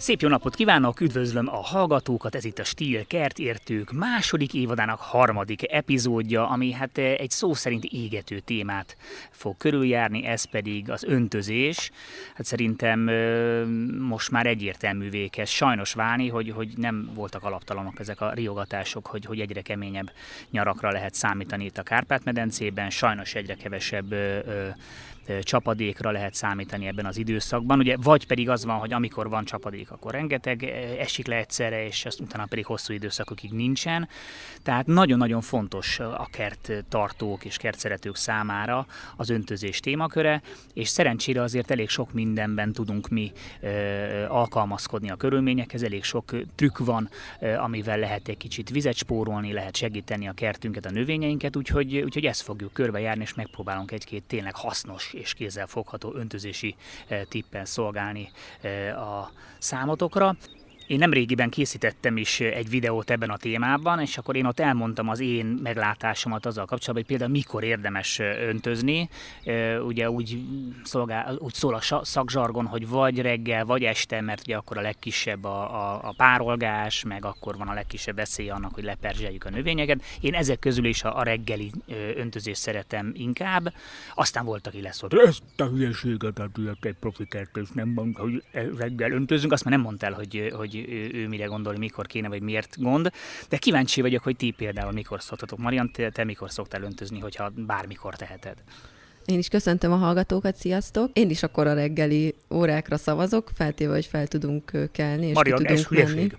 Szép jó napot kívánok, üdvözlöm a hallgatókat, ez itt a Stíl Kertértők második évadának harmadik epizódja, ami hát eh, egy szó szerint égető témát fog körüljárni, ez pedig az öntözés. Hát szerintem eh, most már egyértelművé kezd sajnos válni, hogy, hogy nem voltak alaptalanok ezek a riogatások, hogy, hogy egyre keményebb nyarakra lehet számítani itt a Kárpát-medencében, sajnos egyre kevesebb eh, csapadékra lehet számítani ebben az időszakban. Ugye, vagy pedig az van, hogy amikor van csapadék, akkor rengeteg esik le egyszerre, és azt utána pedig hosszú időszakokig nincsen. Tehát nagyon-nagyon fontos a kert tartók és kertszeretők számára az öntözés témaköre, és szerencsére azért elég sok mindenben tudunk mi alkalmazkodni a körülményekhez, elég sok trükk van, amivel lehet egy kicsit vizet spórolni, lehet segíteni a kertünket, a növényeinket, úgyhogy, úgyhogy ezt fogjuk körbejárni, és megpróbálunk egy-két tényleg hasznos és kézzel fogható öntözési eh, tippen szolgálni eh, a számotokra. Én nem régiben készítettem is egy videót ebben a témában, és akkor én ott elmondtam az én meglátásomat azzal kapcsolatban, hogy például mikor érdemes öntözni. Ugye úgy, szolgál, úgy szól a szakzsargon, hogy vagy reggel, vagy este, mert ugye akkor a legkisebb a, a, a párolgás, meg akkor van a legkisebb veszély annak, hogy leperzseljük a növényeket. Én ezek közül is a, a reggeli öntözést szeretem inkább. Aztán volt, aki lesz, hogy ezt a hülyeséget, hát egy profi nem mondta, hogy reggel öntözünk, azt már nem mondta el, hogy, hogy ő, ő mire gondol, mikor kéne, vagy miért gond. De kíváncsi vagyok, hogy ti például mikor szoktatok. Marian, te, te mikor szoktál öntözni, hogyha bármikor teheted? Én is köszöntöm a hallgatókat, sziasztok! Én is akkor a reggeli órákra szavazok, feltéve, hogy fel tudunk kelni, és Marian, ki tudunk ez menni.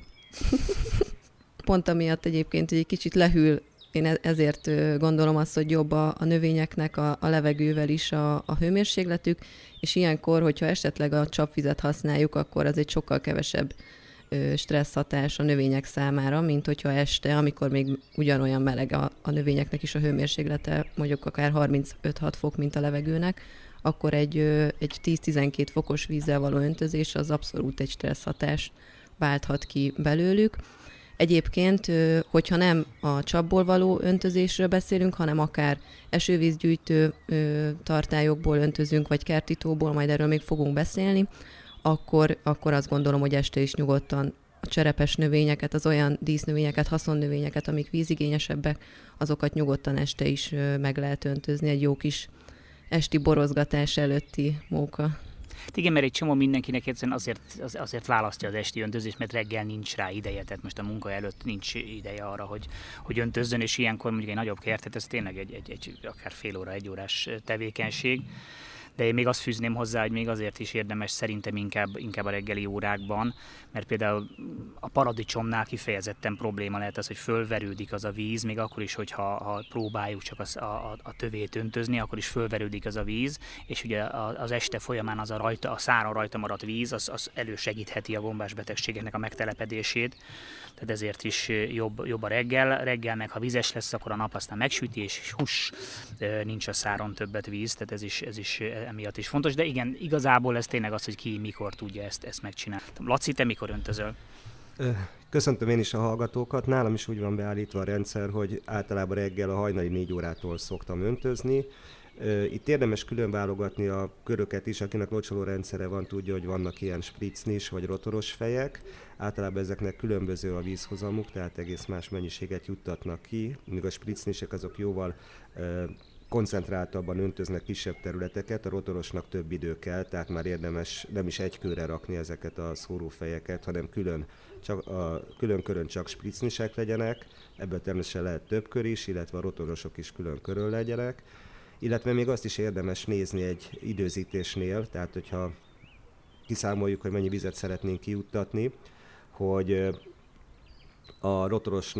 Pont amiatt egyébként, hogy egy kicsit lehűl én e- ezért gondolom azt, hogy jobb a, a növényeknek a, a levegővel is a, a hőmérsékletük, és ilyenkor, hogyha esetleg a csapvizet használjuk, akkor az egy sokkal kevesebb stressz hatás a növények számára, mint hogyha este, amikor még ugyanolyan meleg a, a növényeknek is a hőmérséklete, mondjuk akár 35-6 fok, mint a levegőnek, akkor egy, egy 10-12 fokos vízzel való öntözés az abszolút egy stressz hatás válthat ki belőlük. Egyébként, hogyha nem a csapból való öntözésről beszélünk, hanem akár esővízgyűjtő tartályokból öntözünk, vagy kertítóból, majd erről még fogunk beszélni, akkor, akkor azt gondolom, hogy este is nyugodtan a cserepes növényeket, az olyan dísznövényeket, haszonnövényeket, amik vízigényesebbek, azokat nyugodtan este is meg lehet öntözni egy jó kis esti borozgatás előtti móka. Hát igen, mert egy csomó mindenkinek egyszerűen azért, azért választja az esti öntözést, mert reggel nincs rá ideje, tehát most a munka előtt nincs ideje arra, hogy, hogy öntözzön, és ilyenkor mondjuk egy nagyobb kertet, ez tényleg egy, egy, egy akár fél óra, egy órás tevékenység de én még azt fűzném hozzá, hogy még azért is érdemes szerintem inkább, inkább a reggeli órákban, mert például a paradicsomnál kifejezetten probléma lehet az, hogy fölverődik az a víz, még akkor is, hogyha ha próbáljuk csak az, a, a tövét öntözni, akkor is fölverődik az a víz, és ugye az este folyamán az a, rajta, a száron rajta maradt víz, az, az elősegítheti a gombás betegségeknek a megtelepedését, tehát ezért is jobb, jobb a reggel. Reggel meg, ha vizes lesz, akkor a nap aztán megsüti, és hús, nincs a száron többet víz, tehát ez is, ez is emiatt is fontos. De igen, igazából ez tényleg az, hogy ki mikor tudja ezt, ezt megcsinálni. Laci, te mikor öntözöl? Köszöntöm én is a hallgatókat. Nálam is úgy van beállítva a rendszer, hogy általában reggel a hajnali négy órától szoktam öntözni. Itt érdemes külön válogatni a köröket is, akinek locsoló rendszere van, tudja, hogy vannak ilyen spritznis vagy rotoros fejek. Általában ezeknek különböző a vízhozamuk, tehát egész más mennyiséget juttatnak ki, míg a spritznisek azok jóval koncentráltabban öntöznek kisebb területeket, a rotorosnak több idő kell, tehát már érdemes nem is egy körre rakni ezeket a szórófejeket, hanem külön, csak a, külön körön csak spritznisek legyenek, ebből természetesen lehet több kör is, illetve a rotorosok is külön körül legyenek, illetve még azt is érdemes nézni egy időzítésnél, tehát hogyha kiszámoljuk, hogy mennyi vizet szeretnénk kijuttatni, hogy a rotoros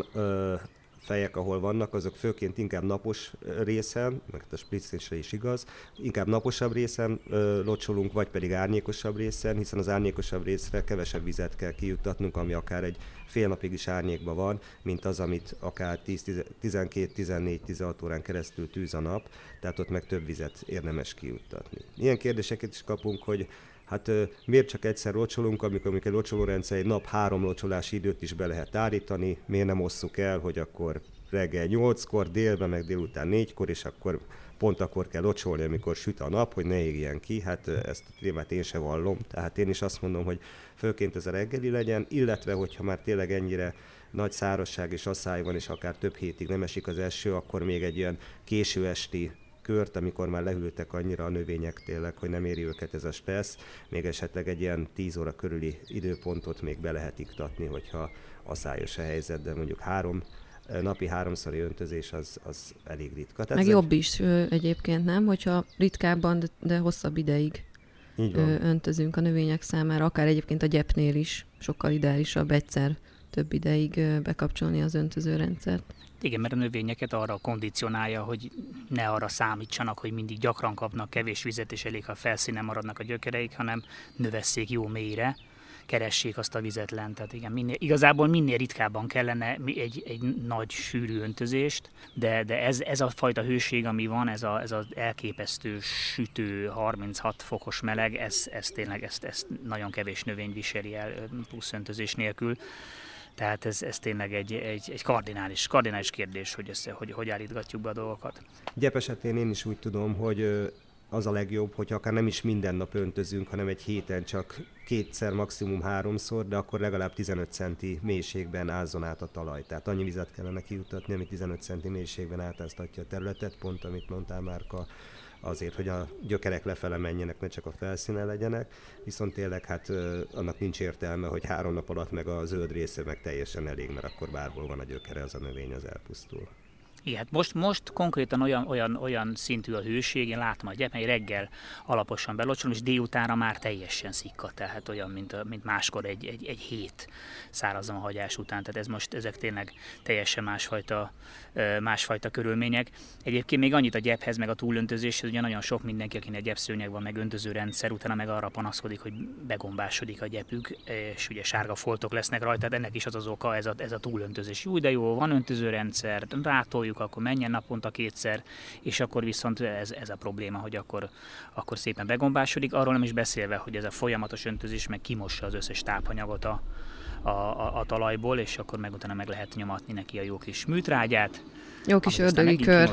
fejek, ahol vannak, azok főként inkább napos részen, meg a spritzésre is igaz, inkább naposabb részen locsolunk, vagy pedig árnyékosabb részen, hiszen az árnyékosabb részre kevesebb vizet kell kijuttatnunk, ami akár egy fél napig is árnyékban van, mint az, amit akár 12-14-16 órán keresztül tűz a nap, tehát ott meg több vizet érdemes kijuttatni. Ilyen kérdéseket is kapunk, hogy hát miért csak egyszer locsolunk, amikor, amikor egy locsolórendszer egy nap három locsolási időt is be lehet állítani, miért nem osszuk el, hogy akkor reggel 8-kor, délben, meg délután 4-kor, és akkor pont akkor kell locsolni, amikor süt a nap, hogy ne égjen ki, hát ezt a témát én se vallom. Tehát én is azt mondom, hogy főként ez a reggeli legyen, illetve hogyha már tényleg ennyire nagy szárazság és asszály van, és akár több hétig nem esik az eső, akkor még egy ilyen késő esti kört, amikor már lehűltek annyira a növények tényleg, hogy nem éri őket ez a stressz, még esetleg egy ilyen 10 óra körüli időpontot még be lehet iktatni, hogyha aszályos a helyzet, de mondjuk három napi háromszori öntözés az, az elég ritka. Tehát Meg jobb egy... is egyébként, nem? Hogyha ritkábban, de, de hosszabb ideig Így van. öntözünk a növények számára, akár egyébként a gyepnél is sokkal ideálisabb egyszer több ideig bekapcsolni az öntözőrendszert. Igen, mert a növényeket arra kondicionálja, hogy ne arra számítsanak, hogy mindig gyakran kapnak kevés vizet, és elég, ha felszínen maradnak a gyökereik, hanem növesszék jó mélyre, keressék azt a vizet lent. Tehát igen, minél, igazából minél ritkábban kellene egy, egy nagy sűrű öntözést, de, de ez, ez a fajta hőség, ami van, ez, a, ez az elképesztő sütő 36 fokos meleg, ez, ez tényleg ezt, ezt nagyon kevés növény viseli el plusz öntözés nélkül. Tehát ez, ez tényleg egy, egy, egy kardinális, kardinális kérdés, hogy, össze, hogy hogy állítgatjuk be a dolgokat. Gyep esetén én is úgy tudom, hogy az a legjobb, hogy akár nem is minden nap öntözünk, hanem egy héten csak kétszer, maximum háromszor, de akkor legalább 15 centi mélységben ázzon át a talaj. Tehát annyi vizet kellene kijutatni, ami 15 centi mélységben átáztatja a területet, pont amit mondtál Márka, azért, hogy a gyökerek lefele menjenek, ne csak a felszínen legyenek, viszont tényleg hát annak nincs értelme, hogy három nap alatt meg a zöld része meg teljesen elég, mert akkor bárból van a gyökere, az a növény az elpusztul. Igen, hát most, most konkrétan olyan, olyan, olyan szintű a hőség, én látom a gyepmely reggel alaposan belocsolom, és délutánra már teljesen szikka, tehát olyan, mint, mint máskor egy, egy, egy hét szárazom a hagyás után, tehát ez most, ezek tényleg teljesen másfajta, másfajta körülmények. Egyébként még annyit a gyephez, meg a túlöntözéshez, ugye nagyon sok mindenki, akinek gyepszőnyeg van, meg öntözőrendszer, utána meg arra panaszkodik, hogy begombásodik a gyepük, és ugye sárga foltok lesznek rajta, tehát ennek is az az oka, ez a, ez a túlöntözés. Jó, de jó, van öntözőrendszer, rátoljuk akarjuk, akkor menjen naponta kétszer, és akkor viszont ez, ez a probléma, hogy akkor, akkor szépen begombásodik. Arról nem is beszélve, hogy ez a folyamatos öntözés meg kimossa az összes tápanyagot a, a, a, a talajból, és akkor meg utána meg lehet nyomatni neki a jó kis műtrágyát, jó kis ördögi kör.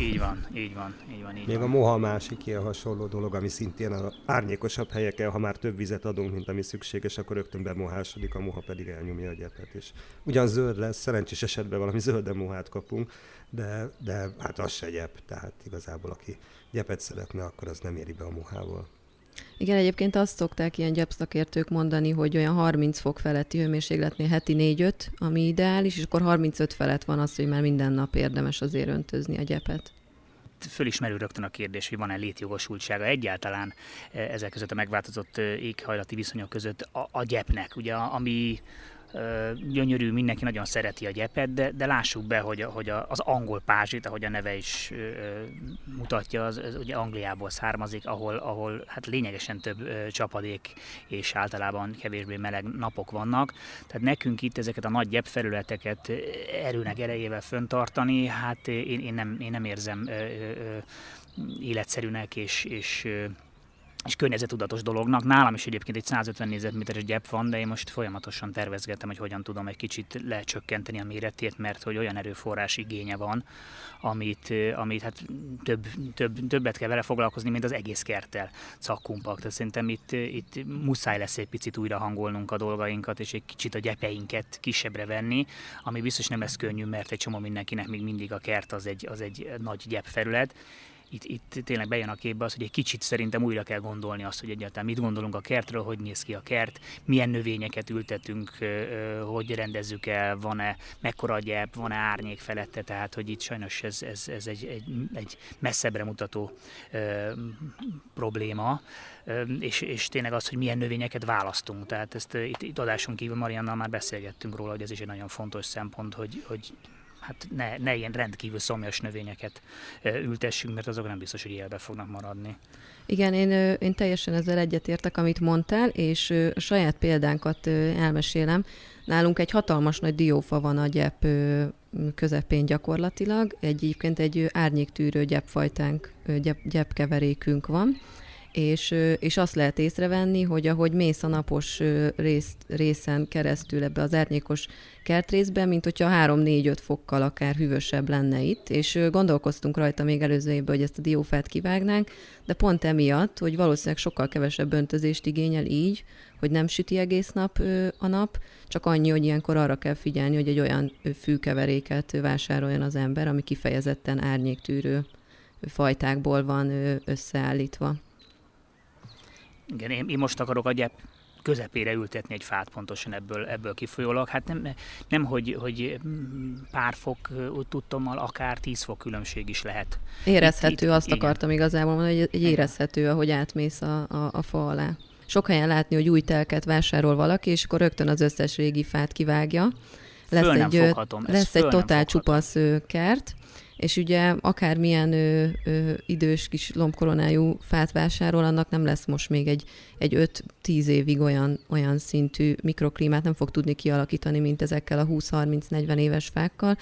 Így van, így van, így van. Így Még van. a moha másik ilyen hasonló dolog, ami szintén a árnyékosabb helyeken, ha már több vizet adunk, mint ami szükséges, akkor rögtön bemohásodik, a moha pedig elnyomja a gyepet. És ugyan zöld lesz, szerencsés esetben valami zöld mohát kapunk, de, de hát az se gyep, tehát igazából aki gyepet szeretne, akkor az nem éri be a mohával. Igen, egyébként azt szokták ilyen gyepszakértők mondani, hogy olyan 30 fok feletti hőmérsékletnél heti 4-5, ami ideális, és akkor 35 felett van az, hogy már minden nap érdemes azért öntözni a gyepet. Fölismerül rögtön a kérdés, hogy van-e létjogosultsága egyáltalán eh, ezek között a megváltozott eh, éghajlati viszonyok között a, a gyepnek, ugye, ami gyönyörű, mindenki nagyon szereti a gyepet, de, de lássuk be, hogy, hogy az angol pázsit, ahogy a neve is mutatja, az, az ugye Angliából származik, ahol, ahol hát lényegesen több csapadék és általában kevésbé meleg napok vannak. Tehát nekünk itt ezeket a nagy gyepfelületeket erőnek erejével föntartani, hát én, én, nem, én nem érzem életszerűnek és, és és környezetudatos dolognak. Nálam is egyébként egy 150 négyzetméteres gyep van, de én most folyamatosan tervezgetem, hogy hogyan tudom egy kicsit lecsökkenteni a méretét, mert hogy olyan erőforrás igénye van, amit, amit hát több, több, többet kell vele foglalkozni, mint az egész kerttel cakkumpak. Tehát szerintem itt, itt muszáj lesz egy picit újra hangolnunk a dolgainkat, és egy kicsit a gyepeinket kisebbre venni, ami biztos nem lesz könnyű, mert egy csomó mindenkinek még mindig a kert az egy, az egy nagy gyepfelület, itt, itt tényleg bejön a képbe az, hogy egy kicsit szerintem újra kell gondolni azt, hogy egyáltalán mit gondolunk a kertről, hogy néz ki a kert, milyen növényeket ültetünk, hogy rendezzük el, van-e mekkora gyep, van-e árnyék felette, tehát hogy itt sajnos ez, ez, ez egy, egy, egy messzebbre mutató ö, probléma, és, és tényleg az, hogy milyen növényeket választunk. Tehát ezt itt, itt adáson kívül Mariannal már beszélgettünk róla, hogy ez is egy nagyon fontos szempont, hogy, hogy hát ne, ne ilyen rendkívül szomjas növényeket ültessünk, mert azok nem biztos, hogy élbe fognak maradni. Igen, én, én teljesen ezzel egyetértek, amit mondtál, és a saját példánkat elmesélem. Nálunk egy hatalmas nagy diófa van a gyep közepén gyakorlatilag, egy, egyébként egy árnyéktűrő gyepfajtánk, gyep, gyepkeverékünk van, és, és azt lehet észrevenni, hogy ahogy mész a napos rész, részen keresztül ebbe az árnyékos kertrészbe, mint hogyha 3-4-5 fokkal akár hűvösebb lenne itt, és gondolkoztunk rajta még előző évben, hogy ezt a diófát kivágnánk, de pont emiatt, hogy valószínűleg sokkal kevesebb öntözést igényel így, hogy nem süti egész nap a nap, csak annyi, hogy ilyenkor arra kell figyelni, hogy egy olyan fűkeveréket vásároljon az ember, ami kifejezetten árnyéktűrő fajtákból van összeállítva. Igen, én, én most akarok a gyep közepére ültetni egy fát pontosan ebből, ebből kifolyólag. Hát nem, nem hogy, hogy pár fok tudtommal, akár 10 fok különbség is lehet. Érezhető, itt, itt, azt igen. akartam igazából mondani, hogy egy érezhető, ahogy átmész a, a, a fa alá. Sok helyen látni, hogy új telket vásárol valaki, és akkor rögtön az összes régi fát kivágja. Lesz föl egy, foghatom, lesz egy totál csupasz kert, és ugye akármilyen ö, ö, idős kis lombkoronájú fát vásárol, annak nem lesz most még egy, egy 5-10 évig olyan, olyan szintű mikroklímát nem fog tudni kialakítani, mint ezekkel a 20-30-40 éves fákkal.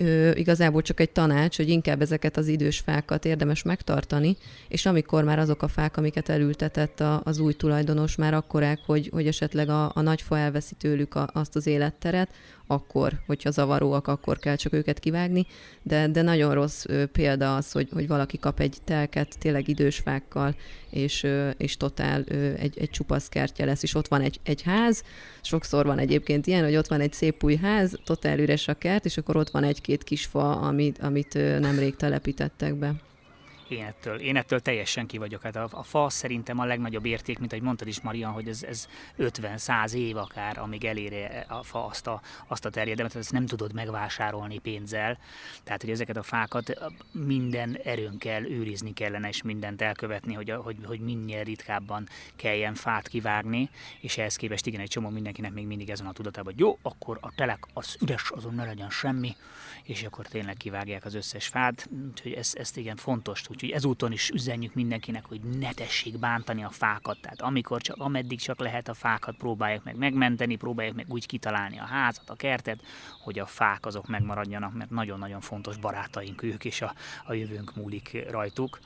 Ö, igazából csak egy tanács, hogy inkább ezeket az idős fákat érdemes megtartani, és amikor már azok a fák, amiket elültetett a, az új tulajdonos, már akkorák, hogy, hogy esetleg a, a nagy fa elveszi tőlük a, azt az életteret, akkor, hogyha zavaróak, akkor kell csak őket kivágni, de, de nagyon rossz példa az, hogy, hogy valaki kap egy telket tényleg idős fákkal, és, és totál egy, egy csupasz kertje lesz, és ott van egy, egy ház, sokszor van egyébként ilyen, hogy ott van egy szép új ház, totál üres a kert, és akkor ott van egy-két kis fa, amit, amit nemrég telepítettek be. Én ettől, én ettől teljesen ki vagyok. Hát a, a fa szerintem a legnagyobb érték, mint ahogy mondtad is, Marian, hogy ez, ez 50-100 év akár, amíg eléri a fa azt a, azt a terjedelmet, ezt nem tudod megvásárolni pénzzel. Tehát, hogy ezeket a fákat minden erőnkkel őrizni kellene, és mindent elkövetni, hogy, hogy, hogy minél ritkábban kelljen fát kivágni, és ehhez képest igen, egy csomó mindenkinek még mindig ez van a tudatában, hogy jó, akkor a telek az üres, azon ne legyen semmi, és akkor tényleg kivágják az összes fát. Úgyhogy ezt, ezt igen fontos Úgyhogy ezúton is üzenjük mindenkinek, hogy ne tessék bántani a fákat. Tehát amikor csak, ameddig csak lehet a fákat próbálják meg megmenteni, próbálják meg úgy kitalálni a házat, a kertet, hogy a fák azok megmaradjanak, mert nagyon-nagyon fontos barátaink ők, és a, a jövőnk múlik rajtuk.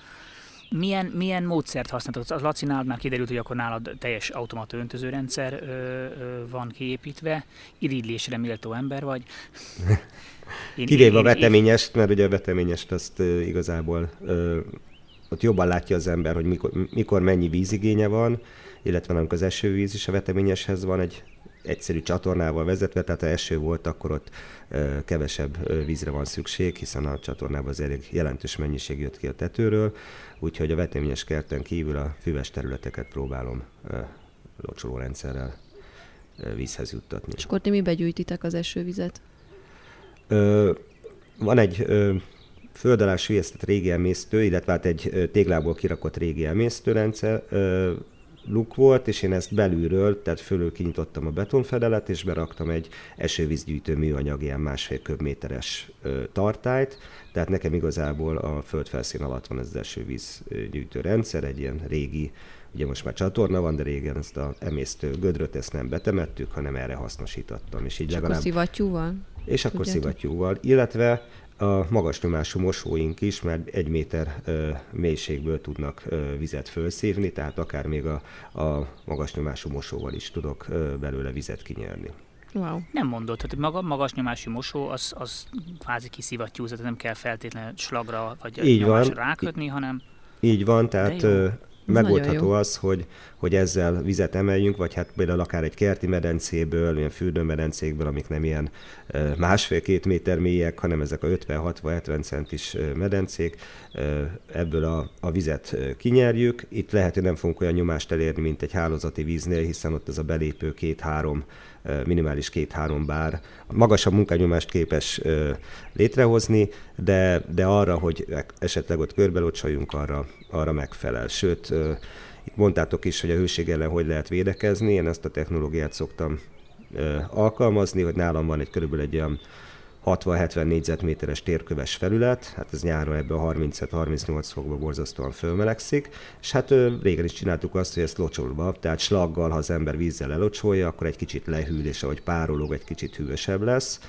Milyen, milyen módszert használtok? Az Lacinál már kiderült, hogy akkor nálad teljes automata öntözőrendszer ö, ö, van kiépítve, irigylésre méltó ember vagy. Én, Kivéve a veteményest, mert ugye a veteményest azt uh, igazából uh, ott jobban látja az ember, hogy mikor, mikor mennyi vízigénye van, illetve amikor az esővíz is a veteményeshez van egy egyszerű csatornával vezetve, tehát ha eső volt, akkor ott kevesebb vízre van szükség, hiszen a csatornában az elég jelentős mennyiség jött ki a tetőről, úgyhogy a veteményes kerten kívül a füves területeket próbálom locsolórendszerrel vízhez juttatni. És akkor ti mibe gyűjtitek az esővizet? Ö, van egy ö, föld alá régi emésztő, illetve hát egy téglából kirakott régi emésztőrendszer, ö, luk volt, és én ezt belülről, tehát fölül kinyitottam a betonfedelet, és beraktam egy esővízgyűjtő műanyag, ilyen másfél köbméteres tartályt, tehát nekem igazából a földfelszín alatt van ez az esővízgyűjtő rendszer, egy ilyen régi, ugye most már csatorna van, de régen ezt a emésztő gödröt ezt nem betemettük, hanem erre hasznosítottam. És így és legalább... akkor szivattyúval? és akkor Tudjátok? szivattyúval, illetve a magas nyomású mosóink is, mert egy méter ö, mélységből tudnak ö, vizet felszívni, tehát akár még a, a magas nyomású mosóval is tudok ö, belőle vizet kinyerni. Wow. Nem mondod, hogy maga magas nyomású mosó, az, az kvázi kiszivattyú, tehát nem kell feltétlenül slagra vagy Így nyomásra van. rákötni, hanem... Így van, tehát megoldható az, hogy, hogy ezzel vizet emeljünk, vagy hát például akár egy kerti medencéből, ilyen fürdőmedencékből, amik nem ilyen másfél-két méter mélyek, hanem ezek a 50-60-70 centis medencék, ebből a, a vizet kinyerjük. Itt lehet, hogy nem fogunk olyan nyomást elérni, mint egy hálózati víznél, hiszen ott ez a belépő két-három minimális két-három bár magasabb munkányomást képes létrehozni, de, de arra, hogy esetleg ott körbelocsoljunk, arra, arra megfelel. Sőt, mondtátok is, hogy a hőség ellen hogy lehet védekezni, én ezt a technológiát szoktam alkalmazni, hogy nálam van egy körülbelül egy olyan 60-70 négyzetméteres térköves felület, hát ez nyáron ebben a 30-38 fokban borzasztóan fölmelegszik, és hát régen is csináltuk azt, hogy ezt locsolva, tehát slaggal, ha az ember vízzel elocsolja, akkor egy kicsit lehűl, és ahogy párolog, egy kicsit hűvösebb lesz.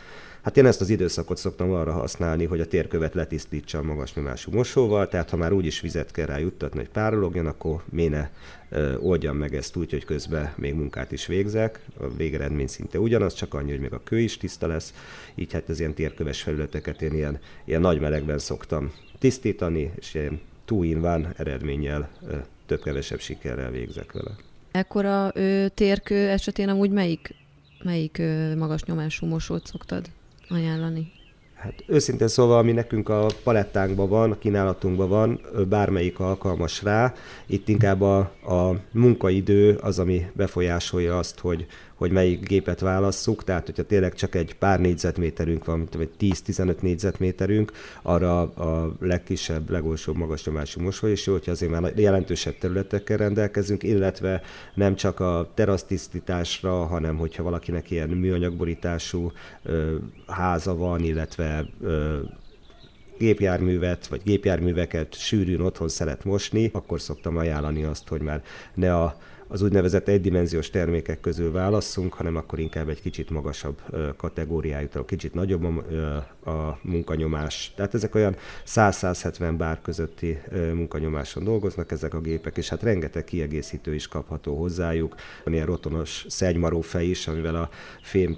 Hát én ezt az időszakot szoktam arra használni, hogy a térkövet letisztítsam magas nyomású mosóval, tehát ha már úgyis vizet kell rá juttatni, hogy párologjon, akkor méne ö, oldjam meg ezt úgy, hogy közben még munkát is végzek. A végeredmény szinte ugyanaz, csak annyi, hogy még a kő is tiszta lesz. Így hát az ilyen térköves felületeket én ilyen, ilyen nagy melegben szoktam tisztítani, és ilyen two in van eredménnyel több-kevesebb sikerrel végzek vele. Ekkora ö, térkő esetén amúgy melyik, melyik ö, magas nyomású mosót szoktad ajánlani? Hát őszintén szóval, ami nekünk a palettánkban van, a kínálatunkban van, bármelyik alkalmas rá. Itt inkább a, a munkaidő az, ami befolyásolja azt, hogy, hogy melyik gépet válasszuk, tehát hogyha tényleg csak egy pár négyzetméterünk van, vagy 10-15 négyzetméterünk, arra a legkisebb, legolsóbb magas nyomású mosoly, és jó, hogyha azért már jelentősebb területekkel rendelkezünk, illetve nem csak a terasztisztításra, hanem hogyha valakinek ilyen műanyagborítású ö, háza van, illetve ö, gépjárművet, vagy gépjárműveket sűrűn otthon szeret mosni, akkor szoktam ajánlani azt, hogy már ne a az úgynevezett egydimenziós termékek közül válasszunk, hanem akkor inkább egy kicsit magasabb kategóriájú, kicsit nagyobb a munkanyomás. Tehát ezek olyan 100-170 bár közötti munkanyomáson dolgoznak ezek a gépek, és hát rengeteg kiegészítő is kapható hozzájuk. Van ilyen rotonos szegymarófej is, amivel a fém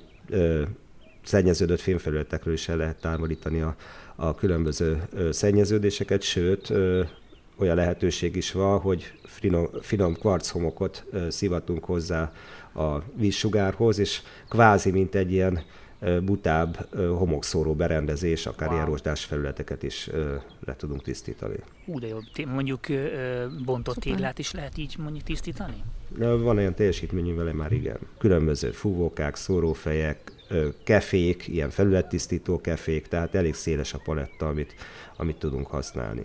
szennyeződött fémfelületekről is el lehet távolítani a, a különböző szennyeződéseket, sőt, olyan lehetőség is van, hogy finom, finom kvarchomokot szivatunk hozzá a vízsugárhoz, és kvázi, mint egy ilyen butább homokszóró berendezés, akár wow. ilyen rozsdás felületeket is le tudunk tisztítani. Ú, de jó. Mondjuk bontott Szuper. téglát is lehet így mondjuk tisztítani? Van olyan teljesítményű vele már igen. Különböző fúvókák, szórófejek, kefék, ilyen felülettisztító kefék, tehát elég széles a paletta, amit, amit tudunk használni.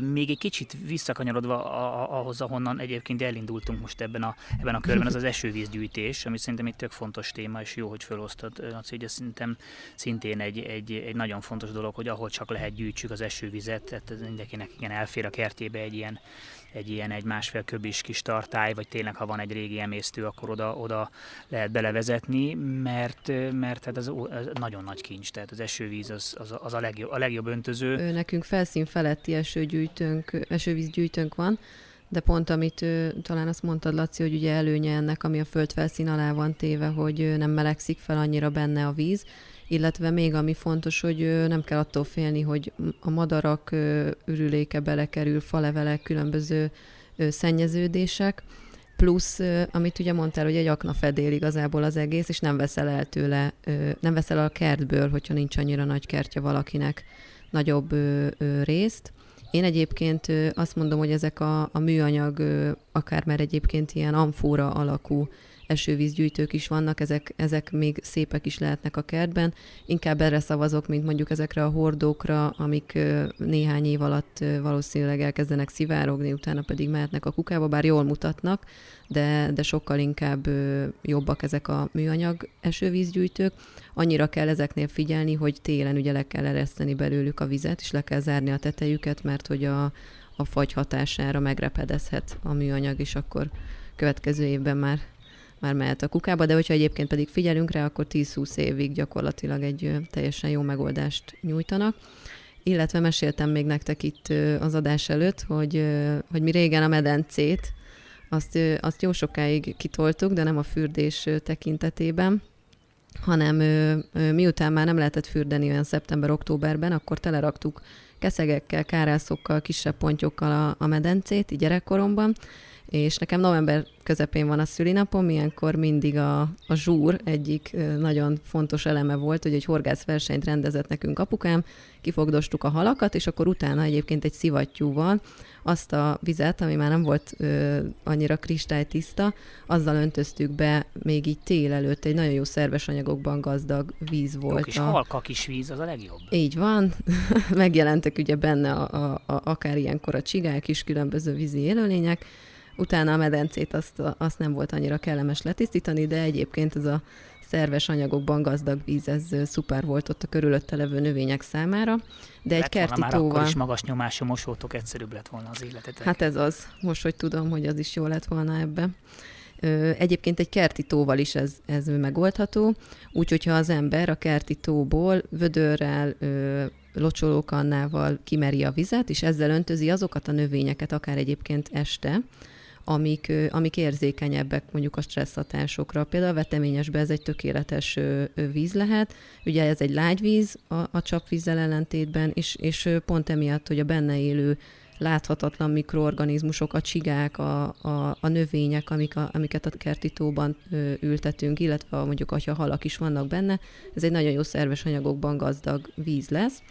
Még egy kicsit visszakanyarodva ahhoz, ahonnan egyébként elindultunk most ebben a, ebben a körben, az az esővízgyűjtés, ami szerintem egy tök fontos téma, és jó, hogy felosztod, Laci, hogy ez szerintem szintén egy, egy, egy nagyon fontos dolog, hogy ahol csak lehet gyűjtsük az esővizet, tehát mindenkinek igen elfér a kertjébe egy ilyen egy ilyen egy másfél köbis kis tartály, vagy tényleg ha van egy régi emésztő, akkor oda, oda lehet belevezetni, mert, mert hát ez, ez nagyon nagy kincs, tehát az esővíz az, az, az a, legjobb, a legjobb öntöző. Nekünk felszín feletti esőgyűjtőnk, esővízgyűjtőnk van, de pont amit talán azt mondtad, Laci, hogy ugye előnye ennek, ami a földfelszín alá van téve, hogy nem melegszik fel annyira benne a víz, illetve még ami fontos, hogy nem kell attól félni, hogy a madarak ürüléke belekerül, falevelek, különböző szennyeződések, plusz, amit ugye mondtál, hogy egy akna fedél igazából az egész, és nem veszel el tőle, nem veszel el a kertből, hogyha nincs annyira nagy kertje valakinek nagyobb részt. Én egyébként azt mondom, hogy ezek a, a műanyag, akár már egyébként ilyen amfóra alakú esővízgyűjtők is vannak, ezek, ezek még szépek is lehetnek a kertben. Inkább erre szavazok, mint mondjuk ezekre a hordókra, amik néhány év alatt valószínűleg elkezdenek szivárogni, utána pedig mehetnek a kukába, bár jól mutatnak, de, de sokkal inkább jobbak ezek a műanyag esővízgyűjtők. Annyira kell ezeknél figyelni, hogy télen ugye le kell ereszteni belőlük a vizet, és le kell zárni a tetejüket, mert hogy a, a fagy hatására megrepedezhet a műanyag, és akkor következő évben már már mehet a kukába, de hogyha egyébként pedig figyelünk rá, akkor 10-20 évig gyakorlatilag egy teljesen jó megoldást nyújtanak. Illetve meséltem még nektek itt az adás előtt, hogy, hogy mi régen a medencét, azt, azt jó sokáig kitoltuk, de nem a fürdés tekintetében, hanem miután már nem lehetett fürdeni olyan szeptember-októberben, akkor teleraktuk keszegekkel, kárászokkal, kisebb pontyokkal a, a medencét, így gyerekkoromban, és nekem november közepén van a szülinapom, ilyenkor mindig a, a zsúr egyik nagyon fontos eleme volt, hogy egy horgászversenyt rendezett nekünk apukám, kifogdostuk a halakat, és akkor utána egyébként egy szivattyúval azt a vizet, ami már nem volt ö, annyira kristálytiszta, azzal öntöztük be még így tél előtt, egy nagyon jó szerves anyagokban gazdag víz volt. Jó kis a... halka kis víz, az a legjobb. Így van, megjelentek ugye benne a, a, a, akár ilyenkor a csigák is, különböző vízi élőlények, Utána a medencét azt, azt nem volt annyira kellemes letisztítani, de egyébként ez a szerves anyagokban gazdag víz, ez szuper volt ott a körülötte levő növények számára. De egy kerti már tóval... akkor is magas nyomású mosótok egyszerűbb lett volna az életetek. Hát ez az. Most, hogy tudom, hogy az is jó lett volna ebbe. Egyébként egy kerti tóval is ez, ez megoldható, úgyhogy ha az ember a kerti tóból vödörrel, locsolókannával kimeri a vizet, és ezzel öntözi azokat a növényeket, akár egyébként este, amik, amik érzékenyebbek mondjuk a stresszhatásokra. Például a veteményesben ez egy tökéletes víz lehet. Ugye ez egy lágy víz a, a csapvízzel ellentétben, és, és pont emiatt, hogy a benne élő láthatatlan mikroorganizmusok, a csigák, a, a, a növények, amik a, amiket a kerti tóban ö, ültetünk, illetve mondjuk, ha halak is vannak benne, ez egy nagyon jó szerves anyagokban gazdag víz lesz.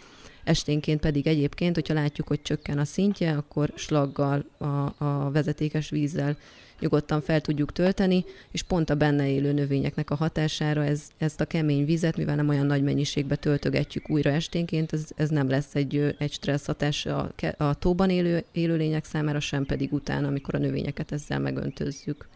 Esténként pedig egyébként, hogyha látjuk, hogy csökken a szintje, akkor slaggal, a, a vezetékes vízzel nyugodtan fel tudjuk tölteni, és pont a benne élő növényeknek a hatására ez, ezt a kemény vizet, mivel nem olyan nagy mennyiségbe töltögetjük újra esténként, ez, ez nem lesz egy, egy stressz hatás a, a tóban élő élőlények számára, sem pedig utána, amikor a növényeket ezzel megöntözzük.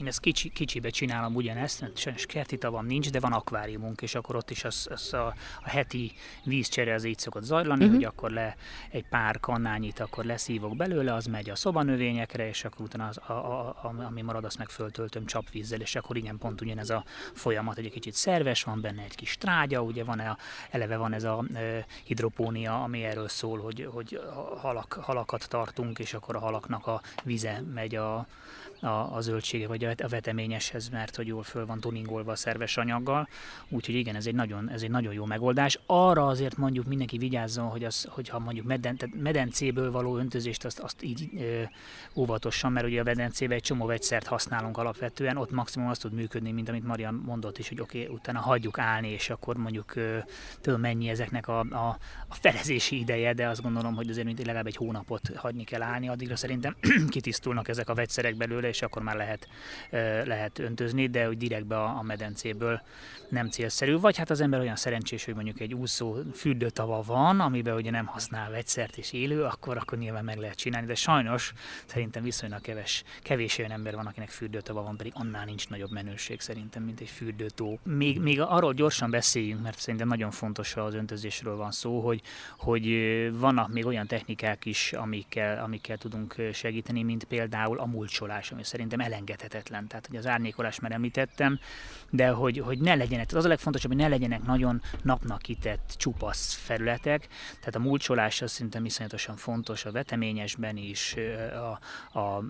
Én ezt kicsi, kicsibe csinálom ugyanezt, mert sajnos kerti tavam nincs, de van akváriumunk, és akkor ott is az, az a, a heti vízcsere az így szokott zajlani, uh-huh. hogy akkor le egy pár kannányit, akkor leszívok belőle, az megy a szobanövényekre, és akkor utána az, a, a, a, ami marad, azt meg föltöltöm csapvízzel, és akkor igen, pont ugyanez a folyamat, egy kicsit szerves, van benne egy kis trágya, ugye van a, eleve van ez a e, hidropónia, ami erről szól, hogy, hogy halak, halakat tartunk, és akkor a halaknak a vize megy a, a, a zöldsége vagy a veteményeshez, mert hogy jól föl van tuningolva a szerves anyaggal. Úgyhogy igen, ez egy nagyon, ez egy nagyon jó megoldás. Arra azért mondjuk mindenki vigyázzon, hogy az, hogyha mondjuk meden, tehát medencéből való öntözést azt, azt így ö, óvatosan, mert ugye a medencébe egy csomó vegyszert használunk alapvetően, ott maximum azt tud működni, mint amit Marian mondott is, hogy oké, okay, utána hagyjuk állni, és akkor mondjuk ö, tudom mennyi ezeknek a, a, a felezési ideje, de azt gondolom, hogy azért legalább egy hónapot hagyni kell állni, addigra szerintem kitisztulnak ezek a vegyszerek belőle, és akkor már lehet, lehet öntözni, de hogy direktbe a, a medencéből nem célszerű. Vagy hát az ember olyan szerencsés, hogy mondjuk egy úszó fürdőtava van, amiben ugye nem használ vegyszert és élő, akkor, akkor nyilván meg lehet csinálni, de sajnos szerintem viszonylag keves, kevés olyan ember van, akinek fürdőtava van, pedig annál nincs nagyobb menőség szerintem, mint egy fürdőtó. Még, még arról gyorsan beszéljünk, mert szerintem nagyon fontos, ha az öntözésről van szó, hogy, hogy vannak még olyan technikák is, amikkel, amikkel tudunk segíteni, mint például a mulcsolás, ami szerintem elengedhetetlen. Tehát, hogy az árnyékolás már említettem, de hogy, hogy ne legyenek, az a legfontosabb, hogy ne legyenek nagyon napnak kitett csupasz felületek, tehát a mulcsolás az szerintem iszonyatosan fontos a veteményesben is, a, a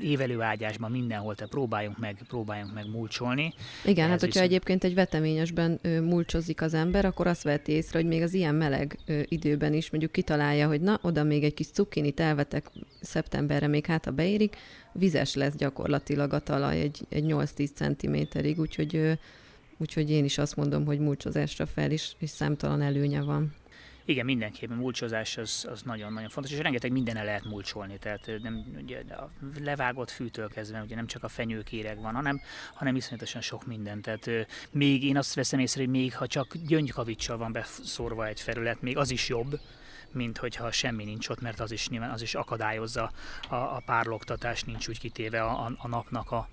évelőágyásban mindenhol, te próbáljunk meg, próbáljunk meg mulcsolni. Igen, Ez hát hogyha viszont... egyébként egy veteményesben ö, mulcsozik az ember, akkor azt veheti észre, hogy még az ilyen meleg ö, időben is mondjuk kitalálja, hogy na, oda még egy kis cukkinit elvetek szeptemberre, még hát ha beérik, vizes lesz gyakorlatilag a talaj egy, egy 8-10 centiméterig, úgyhogy, ö, úgyhogy én is azt mondom, hogy mulcsozásra fel is, és számtalan előnye van. Igen, mindenképpen mulcsozás az, az nagyon-nagyon fontos, és rengeteg mindenne lehet mulcsolni, tehát nem, ugye, a levágott fűtől kezdve, ugye nem csak a fenyőkéreg van, hanem, hanem iszonyatosan sok minden. Tehát még én azt veszem észre, hogy még ha csak gyöngykavicsal van beszórva egy felület, még az is jobb, mint hogyha semmi nincs ott, mert az is nyilván az is akadályozza a, a párlogtatás, nincs úgy kitéve a, a napnak a,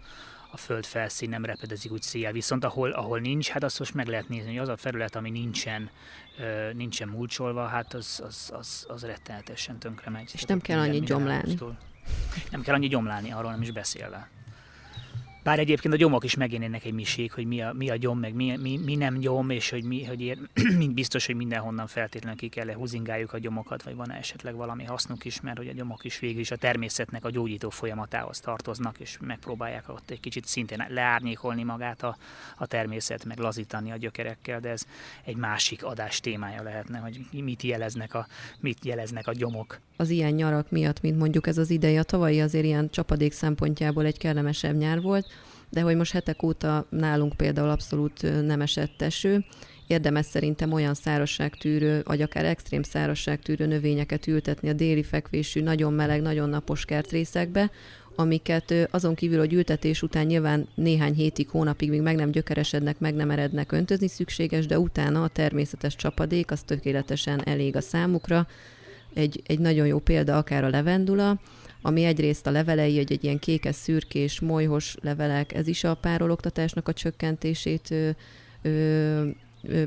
a föld felszín nem repedezik úgy széjjel. Viszont ahol, ahol nincs, hát azt most meg lehet nézni, hogy az a felület, ami nincsen, nincsen mulcsolva, hát az, az, az, az rettenetesen tönkre megy. És nem kell annyit gyomlálni. Nem kell annyi gyomlálni, arról nem is beszélve. Bár egyébként a gyomok is megjelennek egy miség, hogy mi a, mi a gyom, meg mi, mi, mi nem gyom, és hogy, mi, hogy ér, biztos, hogy mindenhonnan feltétlenül ki kell húzingáljuk a gyomokat, vagy van esetleg valami hasznuk is, mert hogy a gyomok is végül is a természetnek a gyógyító folyamatához tartoznak, és megpróbálják ott egy kicsit szintén leárnyékolni magát a, a természet, meg lazítani a gyökerekkel, de ez egy másik adás témája lehetne, hogy mit jeleznek a, mit jeleznek a gyomok. Az ilyen nyarak miatt, mint mondjuk ez az ideje, a tavalyi azért ilyen csapadék szempontjából egy kellemesebb nyár volt, de hogy most hetek óta nálunk például abszolút nem esett eső, érdemes szerintem olyan szárazságtűrő, vagy akár extrém szárazságtűrő növényeket ültetni a déli fekvésű, nagyon meleg, nagyon napos kertrészekbe, amiket azon kívül, hogy ültetés után nyilván néhány hétig, hónapig még meg nem gyökeresednek, meg nem erednek öntözni szükséges, de utána a természetes csapadék az tökéletesen elég a számukra. Egy, egy nagyon jó példa akár a levendula, ami egyrészt a levelei, egy, egy ilyen kékes, szürkés, molyhos levelek, ez is a pároloktatásnak a csökkentését ö, ö,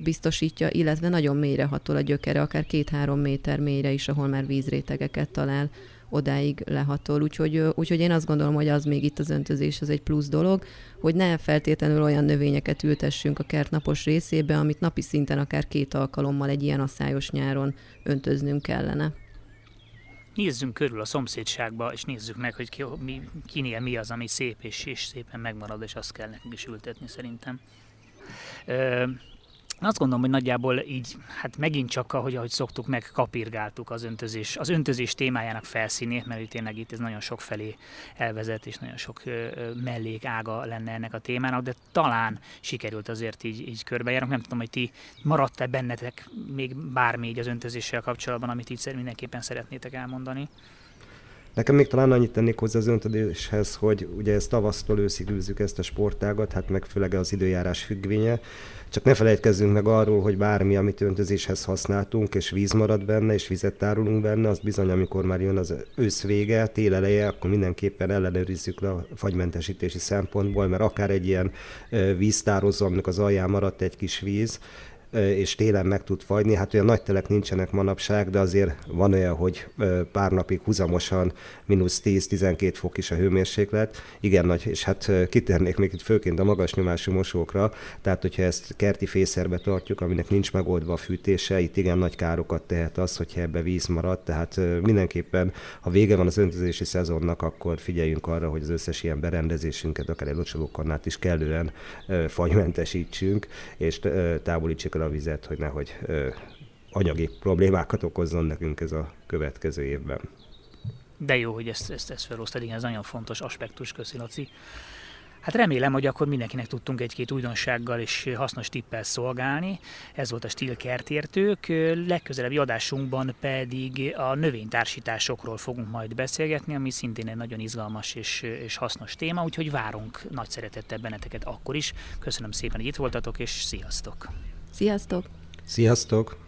biztosítja, illetve nagyon mélyre hatol a gyökere, akár két-három méter mélyre is, ahol már vízrétegeket talál odáig lehatol. Úgyhogy, úgyhogy én azt gondolom, hogy az még itt az öntözés, az egy plusz dolog, hogy ne feltétlenül olyan növényeket ültessünk a kert napos részébe, amit napi szinten akár két alkalommal egy ilyen asszályos nyáron öntöznünk kellene. Nézzünk körül a szomszédságba, és nézzük meg, hogy ki, mi, kinél mi az, ami szép, és, és szépen megmarad, és azt kell nekünk is ültetni szerintem. Azt gondolom, hogy nagyjából így, hát megint csak, ahogy, ahogy szoktuk, meg kapirgáltuk az öntözés, az öntözés témájának felszínét, mert itt tényleg itt ez nagyon sok felé elvezet, és nagyon sok mellék ága lenne ennek a témának, de talán sikerült azért így, így körbejárnunk. Nem tudom, hogy ti maradt-e bennetek még bármi így az öntözéssel kapcsolatban, amit így mindenképpen szeretnétek elmondani? Nekem még talán annyit tennék hozzá az öntözéshez, hogy ugye ezt tavasztól őszig ezt a sportágat, hát meg főleg az időjárás függvénye, csak ne felejtkezzünk meg arról, hogy bármi, amit öntözéshez használtunk, és víz marad benne, és vizet tárolunk benne, azt bizony, amikor már jön az ősz vége, tél eleje, akkor mindenképpen ellenőrizzük le a fagymentesítési szempontból, mert akár egy ilyen víztározó, aminek az alján maradt egy kis víz, és télen meg tud fagyni. Hát olyan nagy telek nincsenek manapság, de azért van olyan, hogy pár napig húzamosan mínusz 10-12 fok is a hőmérséklet. Igen nagy, és hát kitérnék még itt főként a magas nyomású mosókra, tehát hogyha ezt kerti fészerbe tartjuk, aminek nincs megoldva a fűtése, itt igen nagy károkat tehet az, hogyha ebbe víz marad, tehát mindenképpen, ha vége van az öntözési szezonnak, akkor figyeljünk arra, hogy az összes ilyen berendezésünket, akár egy locsolókannát is kellően fagymentesítsünk, és távolítsuk el a vizet, hogy nehogy ö, anyagi problémákat okozzon nekünk ez a következő évben. De jó, hogy ezt, ezt, ezt felhoztad, igen, ez nagyon fontos aspektus, köszi Laci. Hát remélem, hogy akkor mindenkinek tudtunk egy-két újdonsággal és hasznos tippel szolgálni. Ez volt a Stil kertértők. Legközelebbi adásunkban pedig a növénytársításokról fogunk majd beszélgetni, ami szintén egy nagyon izgalmas és, és hasznos téma, úgyhogy várunk nagy szeretettel benneteket akkor is. Köszönöm szépen, hogy itt voltatok, és sziasztok! Sziasztok! Sziasztok!